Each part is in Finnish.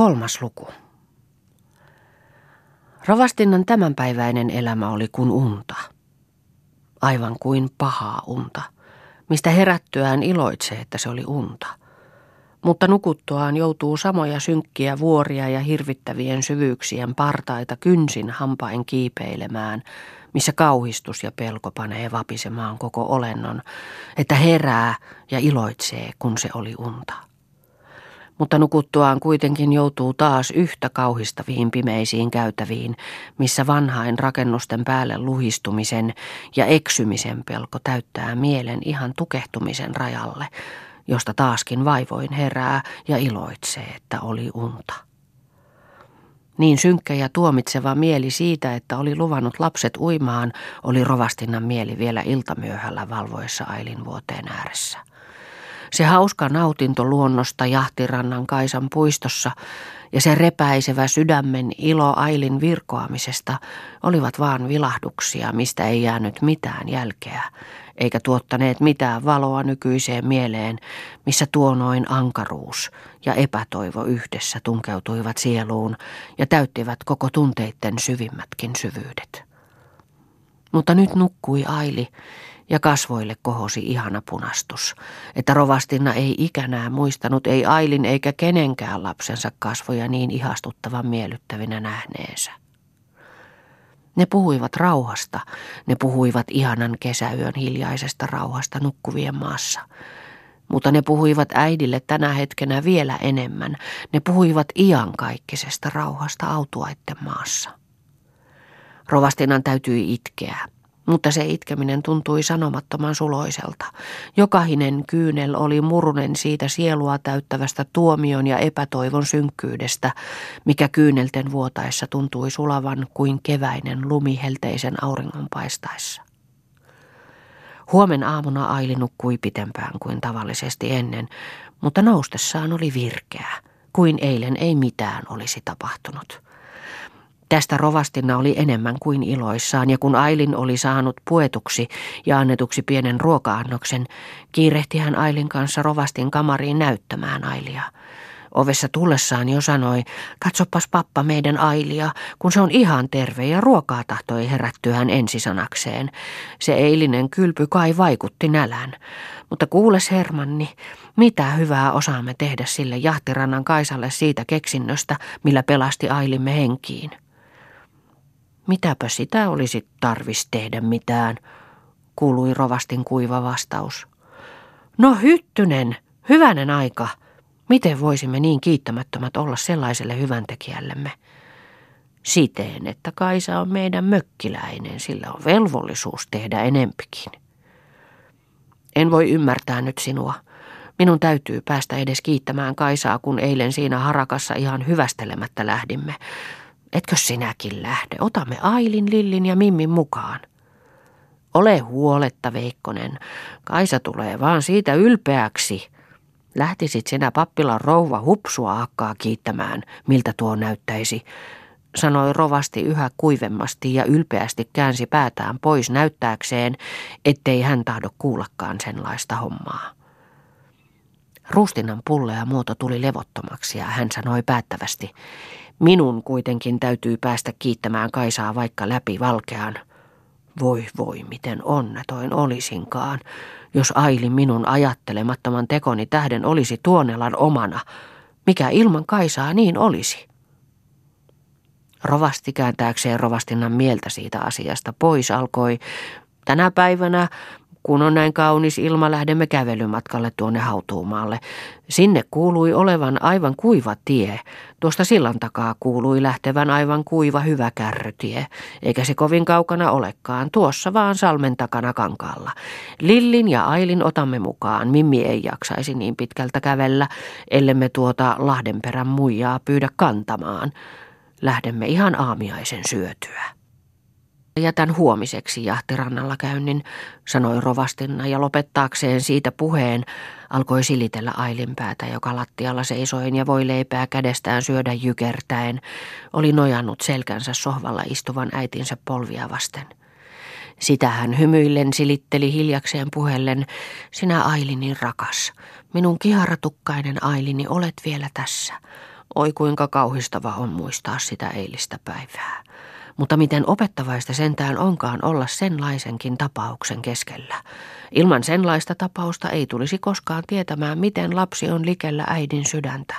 Kolmas luku. Rovastinnan tämänpäiväinen elämä oli kuin unta. Aivan kuin pahaa unta, mistä herättyään iloitsee, että se oli unta. Mutta nukuttuaan joutuu samoja synkkiä vuoria ja hirvittävien syvyyksien partaita kynsin hampain kiipeilemään, missä kauhistus ja pelko panee vapisemaan koko olennon, että herää ja iloitsee, kun se oli unta mutta nukuttuaan kuitenkin joutuu taas yhtä kauhistaviin pimeisiin käytäviin, missä vanhain rakennusten päälle luhistumisen ja eksymisen pelko täyttää mielen ihan tukehtumisen rajalle, josta taaskin vaivoin herää ja iloitsee, että oli unta. Niin synkkä ja tuomitseva mieli siitä, että oli luvannut lapset uimaan, oli rovastinnan mieli vielä iltamyöhällä valvoessa Ailin vuoteen ääressä. Se hauska nautinto luonnosta jahtirannan Kaisan puistossa ja se repäisevä sydämen ilo Ailin virkoamisesta olivat vaan vilahduksia, mistä ei jäänyt mitään jälkeä, eikä tuottaneet mitään valoa nykyiseen mieleen, missä tuo noin ankaruus ja epätoivo yhdessä tunkeutuivat sieluun ja täyttivät koko tunteitten syvimmätkin syvyydet. Mutta nyt nukkui Aili ja kasvoille kohosi ihana punastus, että rovastinna ei ikänään muistanut ei Ailin eikä kenenkään lapsensa kasvoja niin ihastuttavan miellyttävinä nähneensä. Ne puhuivat rauhasta, ne puhuivat ihanan kesäyön hiljaisesta rauhasta nukkuvien maassa. Mutta ne puhuivat äidille tänä hetkenä vielä enemmän. Ne puhuivat iankaikkisesta rauhasta autuaitten maassa. Rovastinan täytyi itkeä mutta se itkeminen tuntui sanomattoman suloiselta. Jokahinen kyynel oli murunen siitä sielua täyttävästä tuomion ja epätoivon synkkyydestä, mikä kyynelten vuotaessa tuntui sulavan kuin keväinen lumi helteisen auringon paistaessa. Huomen aamuna Aili nukkui pitempään kuin tavallisesti ennen, mutta noustessaan oli virkeä, kuin eilen ei mitään olisi tapahtunut. Tästä rovastina oli enemmän kuin iloissaan, ja kun Ailin oli saanut puetuksi ja annetuksi pienen ruoka-annoksen, kiirehti hän Ailin kanssa rovastin kamariin näyttämään Ailia. Ovessa tullessaan jo sanoi, katsopas pappa meidän Ailia, kun se on ihan terve ja ruokaa tahtoi herättyä hän ensisanakseen. Se eilinen kylpy kai vaikutti nälän. Mutta kuules Hermanni, mitä hyvää osaamme tehdä sille jahtirannan Kaisalle siitä keksinnöstä, millä pelasti Ailimme henkiin. Mitäpä sitä olisi tarvis tehdä mitään, kuului rovastin kuiva vastaus. No hyttynen, hyvänen aika. Miten voisimme niin kiittämättömät olla sellaiselle hyväntekijällemme? Siten, että Kaisa on meidän mökkiläinen, sillä on velvollisuus tehdä enempikin. En voi ymmärtää nyt sinua. Minun täytyy päästä edes kiittämään Kaisaa, kun eilen siinä harakassa ihan hyvästelemättä lähdimme. Etkö sinäkin lähde? Otamme Ailin, Lillin ja Mimmin mukaan. Ole huoletta, Veikkonen. Kaisa tulee vaan siitä ylpeäksi. Lähtisit sinä pappilan rouva hupsua akkaa kiittämään, miltä tuo näyttäisi, sanoi rovasti yhä kuivemmasti ja ylpeästi käänsi päätään pois näyttääkseen, ettei hän tahdo kuullakaan senlaista hommaa. Rustinan pullea muoto tuli levottomaksi ja hän sanoi päättävästi, Minun kuitenkin täytyy päästä kiittämään Kaisaa vaikka läpi valkean. Voi voi, miten onnetoin olisinkaan, jos Aili minun ajattelemattoman tekoni tähden olisi Tuonelan omana. Mikä ilman Kaisaa niin olisi? Rovasti kääntääkseen rovastinnan mieltä siitä asiasta pois alkoi Tänä päivänä kun on näin kaunis ilma, lähdemme kävelymatkalle tuonne hautuumaalle. Sinne kuului olevan aivan kuiva tie. Tuosta sillan takaa kuului lähtevän aivan kuiva hyvä kärrytie. Eikä se kovin kaukana olekaan, tuossa vaan salmen takana kankaalla. Lillin ja Ailin otamme mukaan. Mimmi ei jaksaisi niin pitkältä kävellä, ellemme tuota Lahdenperän muijaa pyydä kantamaan. Lähdemme ihan aamiaisen syötyä. Jätän huomiseksi jahtirannalla käynnin, sanoi rovastinna ja lopettaakseen siitä puheen alkoi silitellä Ailin päätä, joka lattialla seisoin ja voi leipää kädestään syödä jykertäen, oli nojannut selkänsä sohvalla istuvan äitinsä polvia vasten. Sitä hän hymyillen silitteli hiljakseen puheellen, sinä Ailini rakas, minun kiharatukkainen Ailini olet vielä tässä. Oi kuinka kauhistava on muistaa sitä eilistä päivää. Mutta miten opettavaista sentään onkaan olla senlaisenkin tapauksen keskellä. Ilman senlaista tapausta ei tulisi koskaan tietämään, miten lapsi on likellä äidin sydäntä.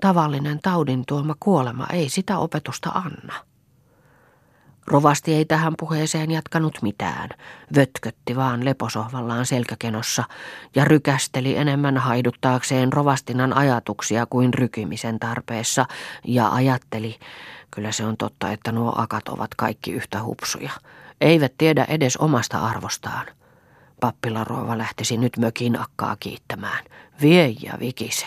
Tavallinen taudin tuoma kuolema ei sitä opetusta anna. Rovasti ei tähän puheeseen jatkanut mitään, vötkötti vaan leposohvallaan selkäkenossa ja rykästeli enemmän haiduttaakseen rovastinan ajatuksia kuin rykimisen tarpeessa ja ajatteli, kyllä se on totta, että nuo akat ovat kaikki yhtä hupsuja. Eivät tiedä edes omasta arvostaan. Pappilaruova lähtisi nyt mökin akkaa kiittämään. Vie ja vikise.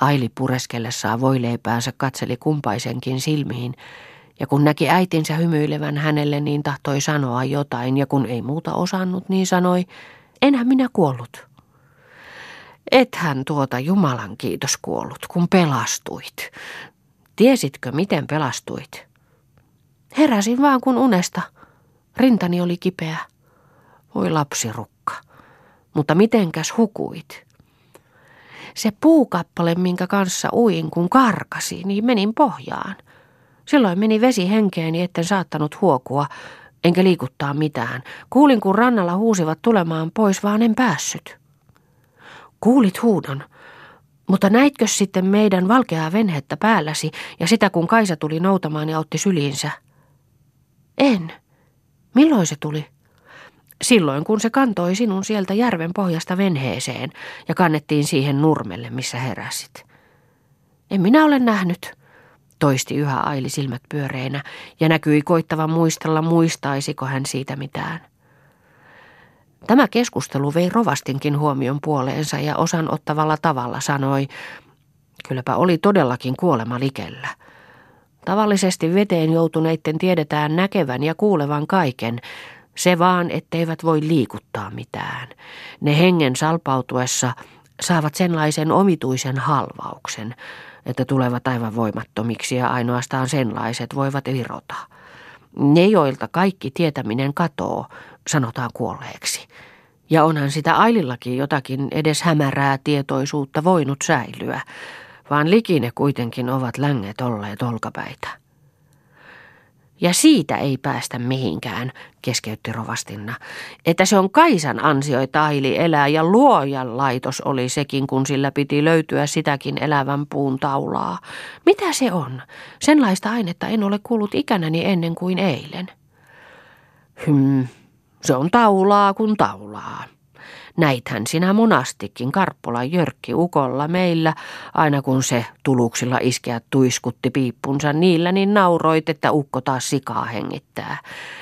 Aili pureskellessaan voileipäänsä katseli kumpaisenkin silmiin, ja kun näki äitinsä hymyilevän hänelle, niin tahtoi sanoa jotain, ja kun ei muuta osannut, niin sanoi, enhän minä kuollut. Ethän tuota Jumalan kiitos kuollut, kun pelastuit. Tiesitkö, miten pelastuit? Heräsin vaan kun unesta. Rintani oli kipeä. Voi lapsirukka. Mutta mitenkäs hukuit? Se puukappale, minkä kanssa uin, kun karkasi, niin menin pohjaan – Silloin meni vesi henkeeni, etten saattanut huokua, enkä liikuttaa mitään. Kuulin, kun rannalla huusivat tulemaan pois, vaan en päässyt. Kuulit huudon, mutta näitkö sitten meidän valkeaa venhettä päälläsi ja sitä, kun Kaisa tuli noutamaan ja otti syliinsä? En. Milloin se tuli? Silloin, kun se kantoi sinun sieltä järven pohjasta venheeseen ja kannettiin siihen nurmelle, missä heräsit. En minä ole nähnyt toisti yhä Aili silmät pyöreinä ja näkyi koittavan muistella, muistaisiko hän siitä mitään. Tämä keskustelu vei rovastinkin huomion puoleensa ja osan ottavalla tavalla sanoi, kylläpä oli todellakin kuolema likellä. Tavallisesti veteen joutuneitten tiedetään näkevän ja kuulevan kaiken, se vaan, etteivät voi liikuttaa mitään. Ne hengen salpautuessa saavat senlaisen omituisen halvauksen, että tulevat aivan voimattomiksi ja ainoastaan senlaiset voivat irrota. Ne, joilta kaikki tietäminen katoo, sanotaan kuolleeksi. Ja onhan sitä Ailillakin jotakin edes hämärää tietoisuutta voinut säilyä, vaan likine kuitenkin ovat länget olleet olkapäitä. Ja siitä ei päästä mihinkään, keskeytti rovastinna, että se on Kaisan ansioita Aili elää ja luojan laitos oli sekin, kun sillä piti löytyä sitäkin elävän puun taulaa. Mitä se on? Senlaista ainetta en ole kuullut ikänäni ennen kuin eilen. Hym, se on taulaa kuin taulaa. Näithän sinä monastikin Karppola Jörkki ukolla meillä, aina kun se tuluksilla iskeät tuiskutti piippunsa niillä, niin nauroit, että ukko taas sikaa hengittää.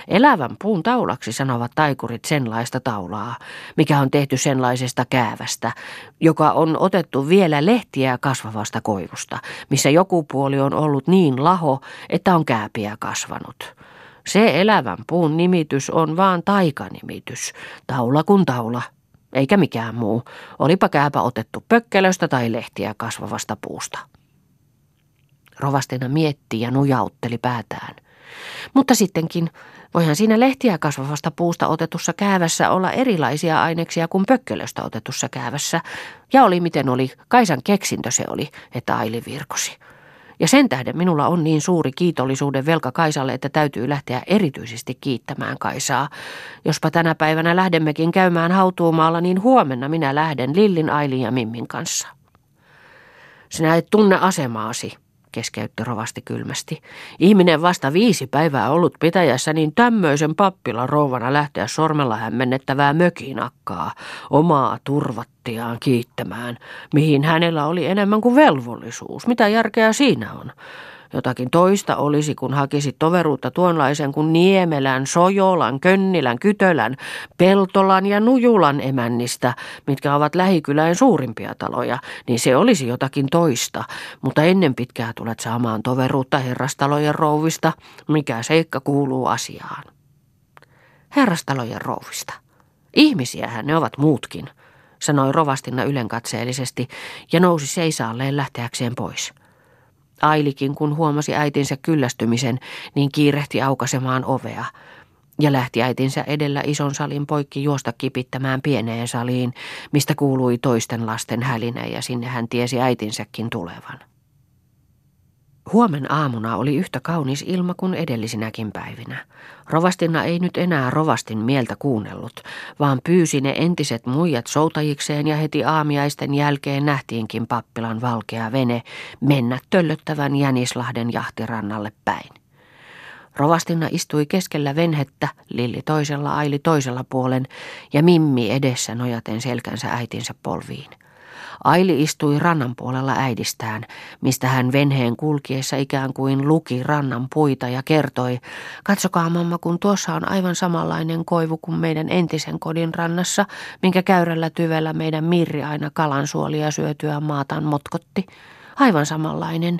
Elävän puun taulaksi sanovat taikurit senlaista taulaa, mikä on tehty senlaisesta käävästä, joka on otettu vielä lehtiä kasvavasta koivusta, missä joku puoli on ollut niin laho, että on kääpiä kasvanut. Se elävän puun nimitys on vaan taikanimitys, taula kuin taula eikä mikään muu. Olipa kääpä otettu pökkelöstä tai lehtiä kasvavasta puusta. Rovastina mietti ja nujautteli päätään. Mutta sittenkin, voihan siinä lehtiä kasvavasta puusta otetussa käävässä olla erilaisia aineksia kuin pökkelöstä otetussa käävässä. Ja oli miten oli, Kaisan keksintö se oli, että Aili virkosi. Ja sen tähden minulla on niin suuri kiitollisuuden velka Kaisalle, että täytyy lähteä erityisesti kiittämään Kaisaa. Jospa tänä päivänä lähdemmekin käymään hautuumaalla, niin huomenna minä lähden Lillin, Ailin ja Mimmin kanssa. Sinä et tunne asemaasi, keskeytti rovasti kylmästi. Ihminen vasta viisi päivää ollut pitäjässä, niin tämmöisen pappilan rouvana lähteä sormella hämmennettävää mökinakkaa, omaa turvattiaan kiittämään, mihin hänellä oli enemmän kuin velvollisuus. Mitä järkeä siinä on? Jotakin toista olisi, kun hakisi toveruutta tuonlaisen kuin Niemelän, Sojolan, Könnilän, Kytölän, Peltolan ja Nujulan emännistä, mitkä ovat lähikylän suurimpia taloja, niin se olisi jotakin toista. Mutta ennen pitkää tulet saamaan toveruutta herrastalojen rouvista, mikä seikka kuuluu asiaan. Herrastalojen rouvista. Ihmisiähän ne ovat muutkin, sanoi rovastinna ylenkatseellisesti ja nousi seisaalleen lähteäkseen pois. Ailikin, kun huomasi äitinsä kyllästymisen, niin kiirehti aukasemaan ovea. ja lähti äitinsä edellä ison salin poikki juosta kipittämään pieneen saliin, mistä kuului toisten lasten hälinä ja sinne hän tiesi äitinsäkin tulevan. Huomen aamuna oli yhtä kaunis ilma kuin edellisinäkin päivinä. Rovastinna ei nyt enää rovastin mieltä kuunnellut, vaan pyysi ne entiset muijat soutajikseen ja heti aamiaisten jälkeen nähtiinkin pappilan valkea vene mennä töllöttävän Jänislahden jahtirannalle päin. Rovastina istui keskellä venhettä, Lilli toisella aili toisella puolen ja Mimmi edessä nojaten selkänsä äitinsä polviin. Aili istui rannan puolella äidistään, mistä hän venheen kulkiessa ikään kuin luki rannan puita ja kertoi, katsokaa mamma, kun tuossa on aivan samanlainen koivu kuin meidän entisen kodin rannassa, minkä käyrällä tyvellä meidän Mirri aina kalansuolia syötyä maatan motkotti. Aivan samanlainen,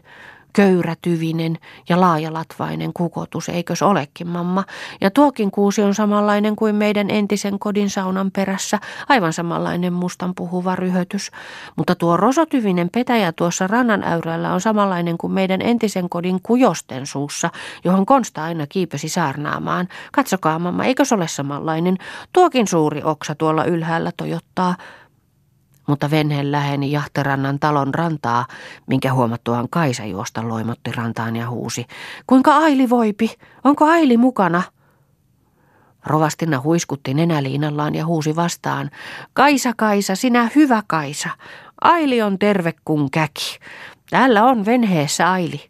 köyrätyvinen ja laajalatvainen kukotus, eikös olekin, mamma? Ja tuokin kuusi on samanlainen kuin meidän entisen kodin saunan perässä, aivan samanlainen mustan puhuva ryhötys. Mutta tuo rosotyvinen petäjä tuossa rannan äyrällä on samanlainen kuin meidän entisen kodin kujosten suussa, johon Konsta aina kiipesi saarnaamaan. Katsokaa, mamma, eikös ole samanlainen? Tuokin suuri oksa tuolla ylhäällä tojottaa mutta venhe läheni Jahterannan talon rantaa, minkä huomattuaan Kaisa juosta loimotti rantaan ja huusi. Kuinka Aili voipi? Onko Aili mukana? Rovastina huiskutti nenäliinallaan ja huusi vastaan. Kaisa, Kaisa, sinä hyvä Kaisa. Aili on terve kuin käki. Täällä on venheessä Aili.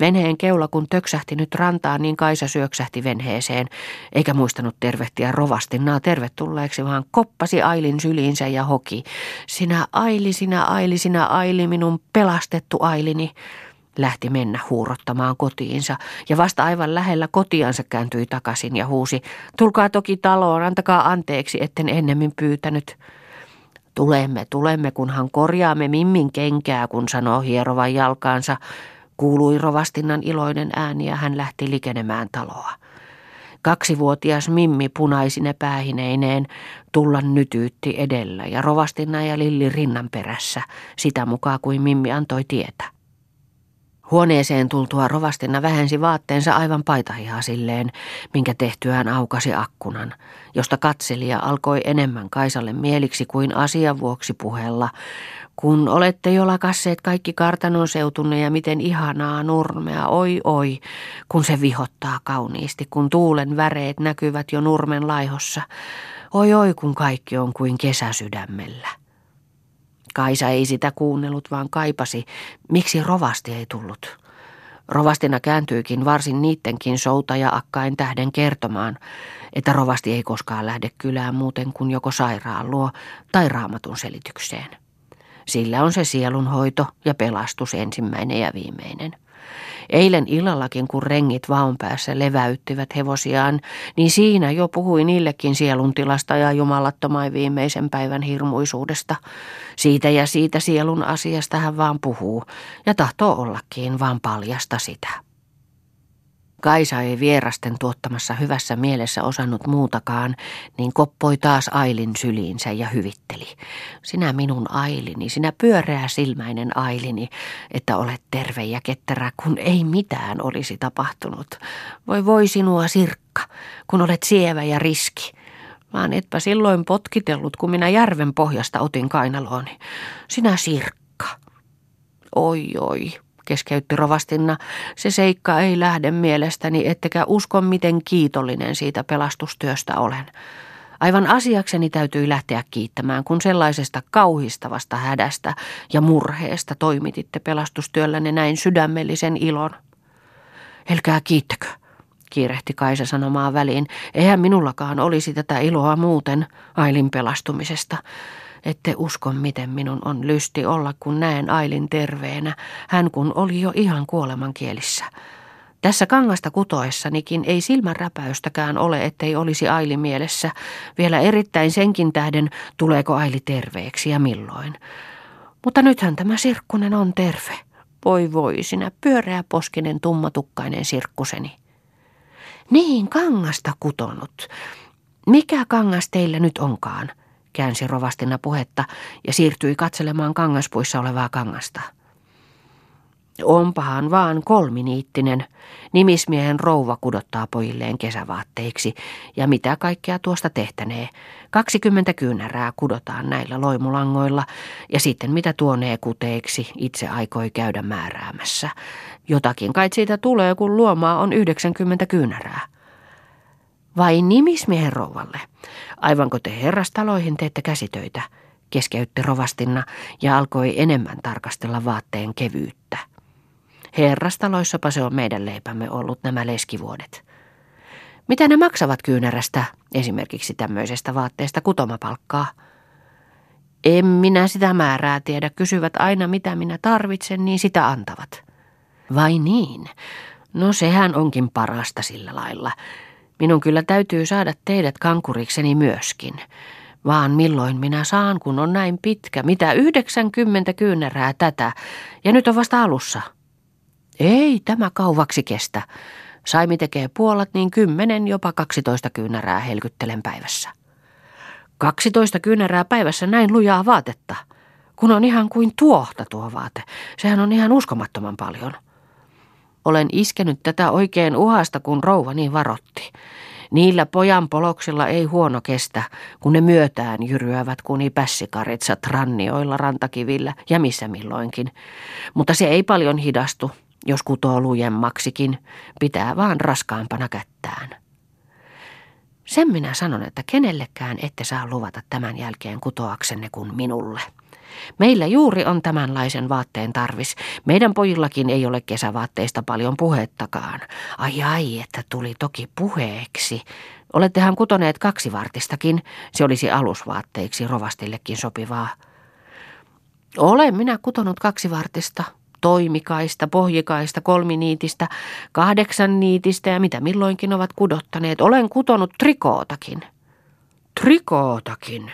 Venheen keula kun töksähti nyt rantaan, niin Kaisa syöksähti venheeseen, eikä muistanut tervehtiä rovastinnaa tervetulleeksi, vaan koppasi Ailin syliinsä ja hoki. Sinä Aili, sinä Aili, sinä Aili, minun pelastettu Ailini. Lähti mennä huurottamaan kotiinsa ja vasta aivan lähellä kotiansa kääntyi takaisin ja huusi, tulkaa toki taloon, antakaa anteeksi, etten ennemmin pyytänyt. Tulemme, tulemme, kunhan korjaamme Mimmin kenkää, kun sanoo hierovan jalkaansa. Kuului rovastinnan iloinen ääni ja hän lähti likenemään taloa. Kaksivuotias Mimmi punaisine päähineineen tullan nytyytti edellä ja rovastinna ja Lilli rinnan perässä, sitä mukaan kuin Mimmi antoi tietä. Huoneeseen tultua rovastina vähensi vaatteensa aivan paitahihaa silleen, minkä tehtyään aukasi akkunan, josta katselija alkoi enemmän Kaisalle mieliksi kuin asian vuoksi puhella, kun olette jo lakasseet kaikki kartanon seutunne ja miten ihanaa nurmea, oi oi, kun se vihottaa kauniisti, kun tuulen väreet näkyvät jo nurmen laihossa. Oi oi, kun kaikki on kuin kesä sydämellä. Kaisa ei sitä kuunnellut, vaan kaipasi, miksi rovasti ei tullut. Rovastina kääntyykin varsin niittenkin souta ja akkain tähden kertomaan, että rovasti ei koskaan lähde kylään muuten kuin joko sairaan luo tai raamatun selitykseen. Sillä on se sielunhoito ja pelastus ensimmäinen ja viimeinen. Eilen illallakin, kun rengit vaun päässä leväyttivät hevosiaan, niin siinä jo puhui niillekin sieluntilasta ja jumalattomain viimeisen päivän hirmuisuudesta. Siitä ja siitä sielun asiasta hän vaan puhuu, ja tahtoo ollakin vaan paljasta sitä. Kaisa ei vierasten tuottamassa hyvässä mielessä osannut muutakaan, niin koppoi taas Ailin syliinsä ja hyvitteli. Sinä minun Ailini, sinä pyöreä silmäinen Ailini, että olet terve ja ketterä, kun ei mitään olisi tapahtunut. Voi voi sinua sirkka, kun olet sievä ja riski. Vaan etpä silloin potkitellut, kun minä järven pohjasta otin kainalooni. Sinä sirkka. Oi oi, keskeytti rovastinna. Se seikka ei lähde mielestäni, ettekä usko miten kiitollinen siitä pelastustyöstä olen. Aivan asiakseni täytyi lähteä kiittämään, kun sellaisesta kauhistavasta hädästä ja murheesta toimititte pelastustyöllänne näin sydämellisen ilon. Elkää kiittäkö, kiirehti Kaisa sanomaan väliin. Eihän minullakaan olisi tätä iloa muuten Ailin pelastumisesta. Ette usko, miten minun on lysti olla, kun näen Ailin terveenä, hän kun oli jo ihan kuolemankielissä. Tässä kangasta kutoessanikin ei silmän räpäystäkään ole, ettei olisi Aili mielessä. Vielä erittäin senkin tähden, tuleeko Aili terveeksi ja milloin. Mutta nythän tämä sirkkunen on terve. Voi voi, sinä pyöreä poskinen tummatukkainen sirkkuseni. Niin, kangasta kutonut. Mikä kangas teillä nyt onkaan? käänsi rovastina puhetta ja siirtyi katselemaan kangaspuissa olevaa kangasta. Onpahan vaan kolminiittinen. Nimismiehen rouva kudottaa pojilleen kesävaatteiksi. Ja mitä kaikkea tuosta tehtänee. 20 kyynärää kudotaan näillä loimulangoilla. Ja sitten mitä tuonee kuteeksi, itse aikoi käydä määräämässä. Jotakin kai siitä tulee, kun luomaa on 90 kyynärää. Vai nimismiehen rouvalle? Aivanko te herrastaloihin teette käsitöitä? Keskeytti rovastinna ja alkoi enemmän tarkastella vaatteen kevyyttä. Herrastaloissapa se on meidän leipämme ollut nämä leskivuodet. Mitä ne maksavat kyynärästä, esimerkiksi tämmöisestä vaatteesta kutomapalkkaa? En minä sitä määrää tiedä, kysyvät aina mitä minä tarvitsen, niin sitä antavat. Vai niin? No sehän onkin parasta sillä lailla. Minun kyllä täytyy saada teidät kankurikseni myöskin. Vaan milloin minä saan, kun on näin pitkä, mitä 90 kyynärää tätä, ja nyt on vasta alussa. Ei tämä kauaksi kestä. Saimi tekee puolat niin kymmenen, jopa 12 kyynärää helkyttelen päivässä. 12 kyynärää päivässä näin lujaa vaatetta, kun on ihan kuin tuohta tuo vaate. Sehän on ihan uskomattoman paljon. Olen iskenyt tätä oikein uhasta, kun rouva niin varotti. Niillä pojan poloksilla ei huono kestä, kun ne myötään jyryävät kuni pässikaritsat rannioilla rantakivillä ja missä milloinkin. Mutta se ei paljon hidastu, jos kutoo lujemmaksikin, pitää vaan raskaampana kättään. Sen minä sanon, että kenellekään ette saa luvata tämän jälkeen kutoaksenne kuin minulle. Meillä juuri on tämänlaisen vaatteen tarvis. Meidän pojillakin ei ole kesävaatteista paljon puhettakaan. Ai ai, että tuli toki puheeksi. Olettehan kutoneet kaksi vartistakin. Se olisi alusvaatteiksi rovastillekin sopivaa. Olen minä kutonut kaksi vartista, toimikaista, pohjikaista, kolminiitistä, kahdeksan niitistä ja mitä milloinkin ovat kudottaneet. Olen kutonut trikootakin. Trikootakin,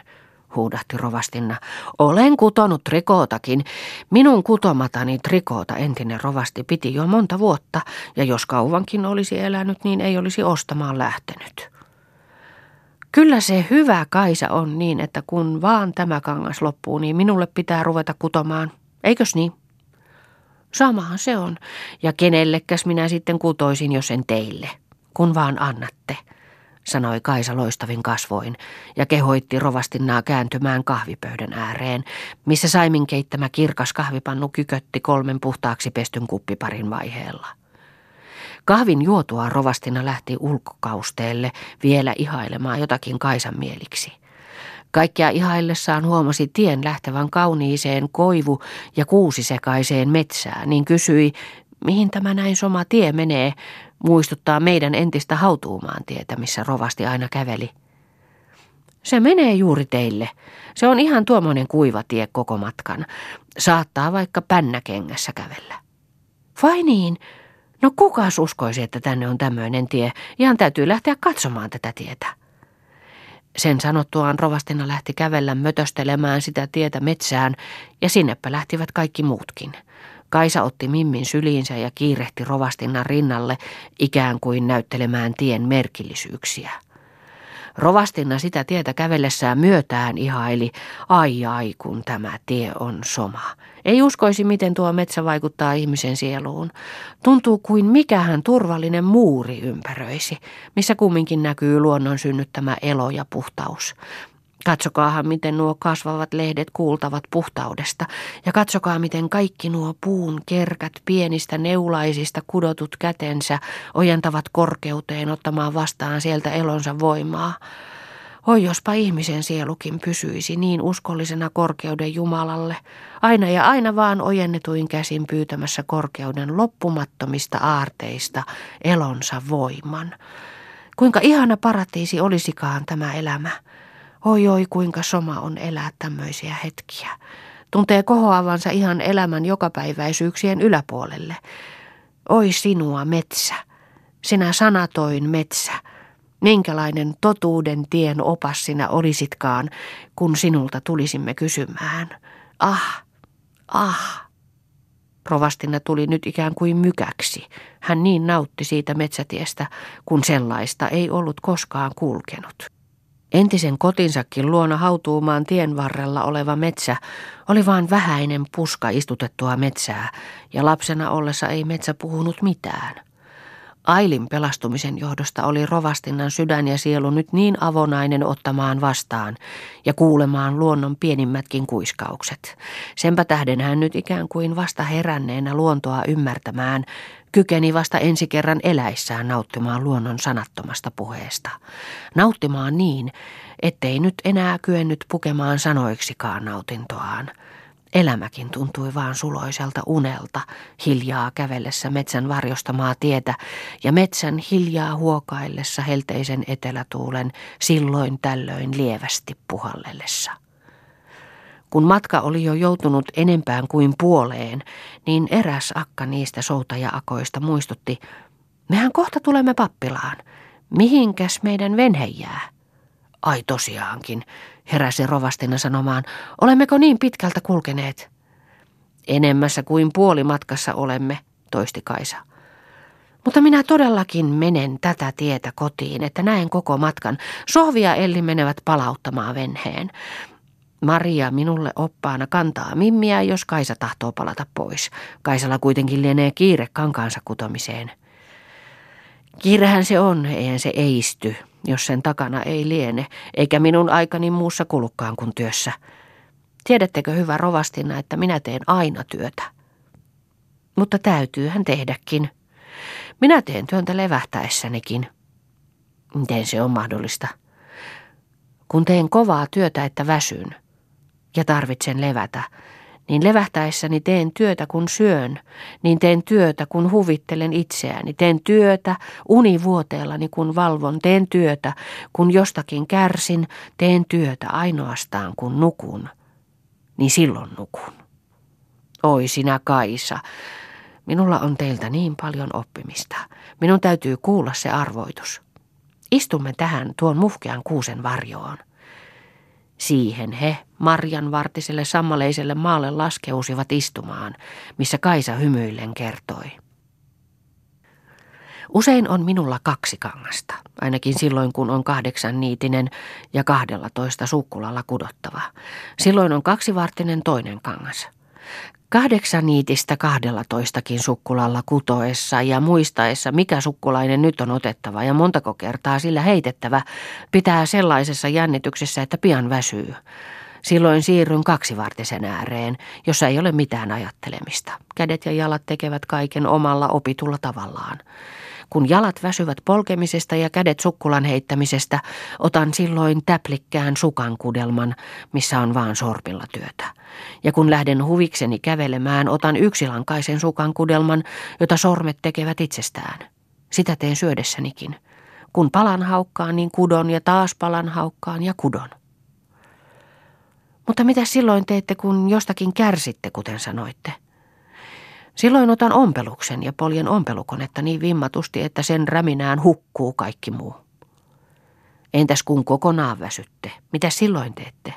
huudahti rovastinna. Olen kutonut trikootakin. Minun kutomatani trikoota entinen rovasti piti jo monta vuotta, ja jos kauankin olisi elänyt, niin ei olisi ostamaan lähtenyt. Kyllä se hyvä Kaisa on niin, että kun vaan tämä kangas loppuu, niin minulle pitää ruveta kutomaan. Eikös niin? Samahan se on. Ja kenellekäs minä sitten kutoisin, jos en teille, kun vaan annatte, sanoi Kaisa loistavin kasvoin ja kehoitti rovastinnaa kääntymään kahvipöydän ääreen, missä Saimin keittämä kirkas kahvipannu kykötti kolmen puhtaaksi pestyn kuppiparin vaiheella. Kahvin juotua rovastina lähti ulkokausteelle vielä ihailemaan jotakin Kaisan mieliksi – Kaikkia ihaillessaan huomasi tien lähtevän kauniiseen koivu- ja kuusisekaiseen metsään, niin kysyi, mihin tämä näin soma tie menee, muistuttaa meidän entistä hautuumaan tietä, missä rovasti aina käveli. Se menee juuri teille. Se on ihan tuommoinen kuiva tie koko matkan. Saattaa vaikka pännäkengässä kävellä. Vai niin? No kuka uskoisi, että tänne on tämmöinen tie? Ihan täytyy lähteä katsomaan tätä tietä. Sen sanottuaan rovastina lähti kävellä mötöstelemään sitä tietä metsään ja sinnepä lähtivät kaikki muutkin. Kaisa otti Mimmin syliinsä ja kiirehti rovastinnan rinnalle ikään kuin näyttelemään tien merkillisyyksiä. Rovastinna sitä tietä kävellessään myötään ihaili, ai ai kun tämä tie on soma. Ei uskoisi, miten tuo metsä vaikuttaa ihmisen sieluun. Tuntuu kuin mikähän turvallinen muuri ympäröisi, missä kumminkin näkyy luonnon synnyttämä elo ja puhtaus. Katsokaahan, miten nuo kasvavat lehdet kuultavat puhtaudesta, ja katsokaa, miten kaikki nuo puun kerkät pienistä neulaisista kudotut kätensä ojentavat korkeuteen ottamaan vastaan sieltä elonsa voimaa. Oi jospa ihmisen sielukin pysyisi niin uskollisena korkeuden Jumalalle, aina ja aina vaan ojennetuin käsin pyytämässä korkeuden loppumattomista aarteista elonsa voiman. Kuinka ihana paratiisi olisikaan tämä elämä. Oi oi kuinka soma on elää tämmöisiä hetkiä. Tuntee kohoavansa ihan elämän jokapäiväisyyksien yläpuolelle. Oi sinua metsä, sinä sanatoin metsä. Minkälainen totuuden tien opas sinä olisitkaan, kun sinulta tulisimme kysymään. Ah, ah. Rovastina tuli nyt ikään kuin mykäksi. Hän niin nautti siitä metsätiestä, kun sellaista ei ollut koskaan kulkenut. Entisen kotinsakin luona hautuumaan tien varrella oleva metsä oli vain vähäinen puska istutettua metsää, ja lapsena ollessa ei metsä puhunut mitään. Ailin pelastumisen johdosta oli rovastinnan sydän ja sielu nyt niin avonainen ottamaan vastaan ja kuulemaan luonnon pienimmätkin kuiskaukset. Senpä tähden hän nyt ikään kuin vasta heränneenä luontoa ymmärtämään, kykeni vasta ensi kerran eläissään nauttimaan luonnon sanattomasta puheesta. Nauttimaan niin, ettei nyt enää kyennyt pukemaan sanoiksikaan nautintoaan – Elämäkin tuntui vaan suloiselta unelta, hiljaa kävellessä metsän varjostamaa tietä ja metsän hiljaa huokaillessa helteisen etelätuulen silloin tällöin lievästi puhallellessa. Kun matka oli jo joutunut enempään kuin puoleen, niin eräs akka niistä soutaja-akoista muistutti, mehän kohta tulemme pappilaan. Mihinkäs meidän venhe jää? Ai tosiaankin, heräsi rovastina sanomaan, olemmeko niin pitkältä kulkeneet? Enemmässä kuin puolimatkassa olemme, toisti Kaisa. Mutta minä todellakin menen tätä tietä kotiin, että näen koko matkan. Sohvia Elli menevät palauttamaan venheen. Maria minulle oppaana kantaa mimmiä, jos Kaisa tahtoo palata pois. Kaisalla kuitenkin lienee kiire kankaansa kutomiseen. Kiirehän se on, eihän se eisty, jos sen takana ei liene, eikä minun aikani muussa kulukkaan kuin työssä. Tiedättekö hyvä rovastina, että minä teen aina työtä? Mutta täytyyhän tehdäkin. Minä teen työntä levähtäessänikin. Miten se on mahdollista? Kun teen kovaa työtä, että väsyn ja tarvitsen levätä, niin levähtäessäni teen työtä kun syön, niin teen työtä kun huvittelen itseäni, teen työtä univuoteellani kun valvon, teen työtä kun jostakin kärsin, teen työtä ainoastaan kun nukun, niin silloin nukun. Oi sinä Kaisa, minulla on teiltä niin paljon oppimista. Minun täytyy kuulla se arvoitus. Istumme tähän tuon muhkean kuusen varjoon. Siihen he Marjan vartiselle sammaleiselle maalle laskeusivat istumaan, missä Kaisa hymyillen kertoi. Usein on minulla kaksi kangasta, ainakin silloin kun on kahdeksan niitinen ja kahdella toista sukkulalla kudottava. Silloin on kaksivartinen toinen kangas. Kahdeksan niitistä kahdella toistakin sukkulalla kutoessa ja muistaessa, mikä sukkulainen nyt on otettava ja montako kertaa sillä heitettävä, pitää sellaisessa jännityksessä, että pian väsyy. Silloin siirryn kaksivartisen ääreen, jossa ei ole mitään ajattelemista. Kädet ja jalat tekevät kaiken omalla opitulla tavallaan. Kun jalat väsyvät polkemisesta ja kädet sukkulan heittämisestä, otan silloin täplikkään sukankudelman, missä on vaan sorpilla työtä. Ja kun lähden huvikseni kävelemään, otan yksilankaisen sukankudelman, jota sormet tekevät itsestään. Sitä teen syödessänikin. Kun palan haukkaan, niin kudon ja taas palan haukkaan ja kudon. Mutta mitä silloin teette, kun jostakin kärsitte, kuten sanoitte? Silloin otan ompeluksen ja poljen ompelukonetta niin vimmatusti, että sen räminään hukkuu kaikki muu. Entäs kun kokonaan väsytte? Mitä silloin teette?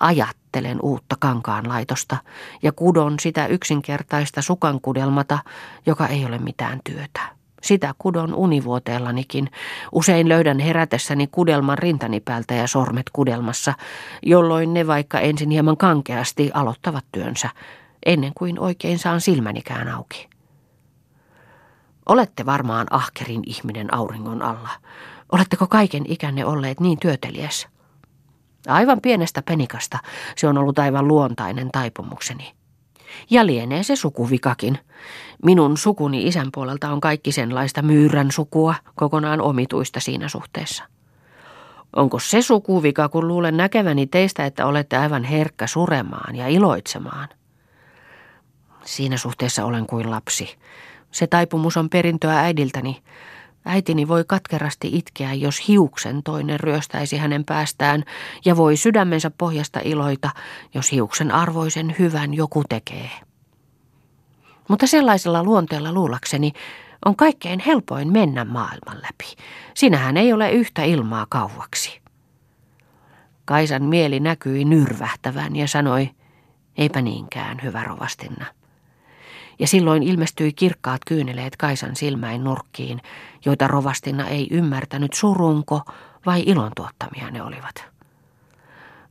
Ajattelen uutta kankaan laitosta ja kudon sitä yksinkertaista sukankudelmata, joka ei ole mitään työtä. Sitä kudon univuoteellanikin. Usein löydän herätessäni kudelman rintani päältä ja sormet kudelmassa, jolloin ne vaikka ensin hieman kankeasti aloittavat työnsä, ennen kuin oikein saan silmänikään auki. Olette varmaan ahkerin ihminen auringon alla. Oletteko kaiken ikänne olleet niin työteliäs? Aivan pienestä penikasta se on ollut aivan luontainen taipumukseni. Ja lienee se sukuvikakin. Minun sukuni isän puolelta on kaikki senlaista myyrän sukua, kokonaan omituista siinä suhteessa. Onko se sukuvika, kun luulen näkeväni teistä, että olette aivan herkkä suremaan ja iloitsemaan? Siinä suhteessa olen kuin lapsi. Se taipumus on perintöä äidiltäni. Äitini voi katkerasti itkeä, jos hiuksen toinen ryöstäisi hänen päästään, ja voi sydämensä pohjasta iloita, jos hiuksen arvoisen hyvän joku tekee. Mutta sellaisella luonteella luulakseni on kaikkein helpoin mennä maailman läpi. Sinähän ei ole yhtä ilmaa kauaksi. Kaisan mieli näkyi nyrvähtävän ja sanoi, eipä niinkään, hyvä rovastinna ja silloin ilmestyi kirkkaat kyyneleet Kaisan silmäin nurkkiin, joita rovastina ei ymmärtänyt surunko vai ilon tuottamia ne olivat.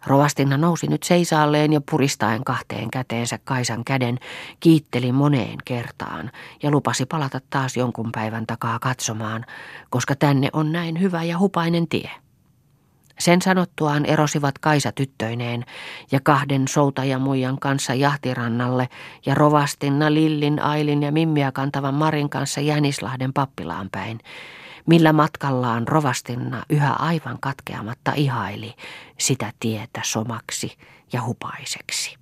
Rovastinna nousi nyt seisaalleen ja puristaen kahteen käteensä Kaisan käden kiitteli moneen kertaan ja lupasi palata taas jonkun päivän takaa katsomaan, koska tänne on näin hyvä ja hupainen tie. Sen sanottuaan erosivat Kaisa tyttöineen ja kahden soutajamuijan kanssa jahtirannalle ja rovastinna Lillin, Ailin ja Mimmiä kantavan Marin kanssa Jänislahden pappilaan päin, millä matkallaan rovastinna yhä aivan katkeamatta ihaili sitä tietä somaksi ja hupaiseksi.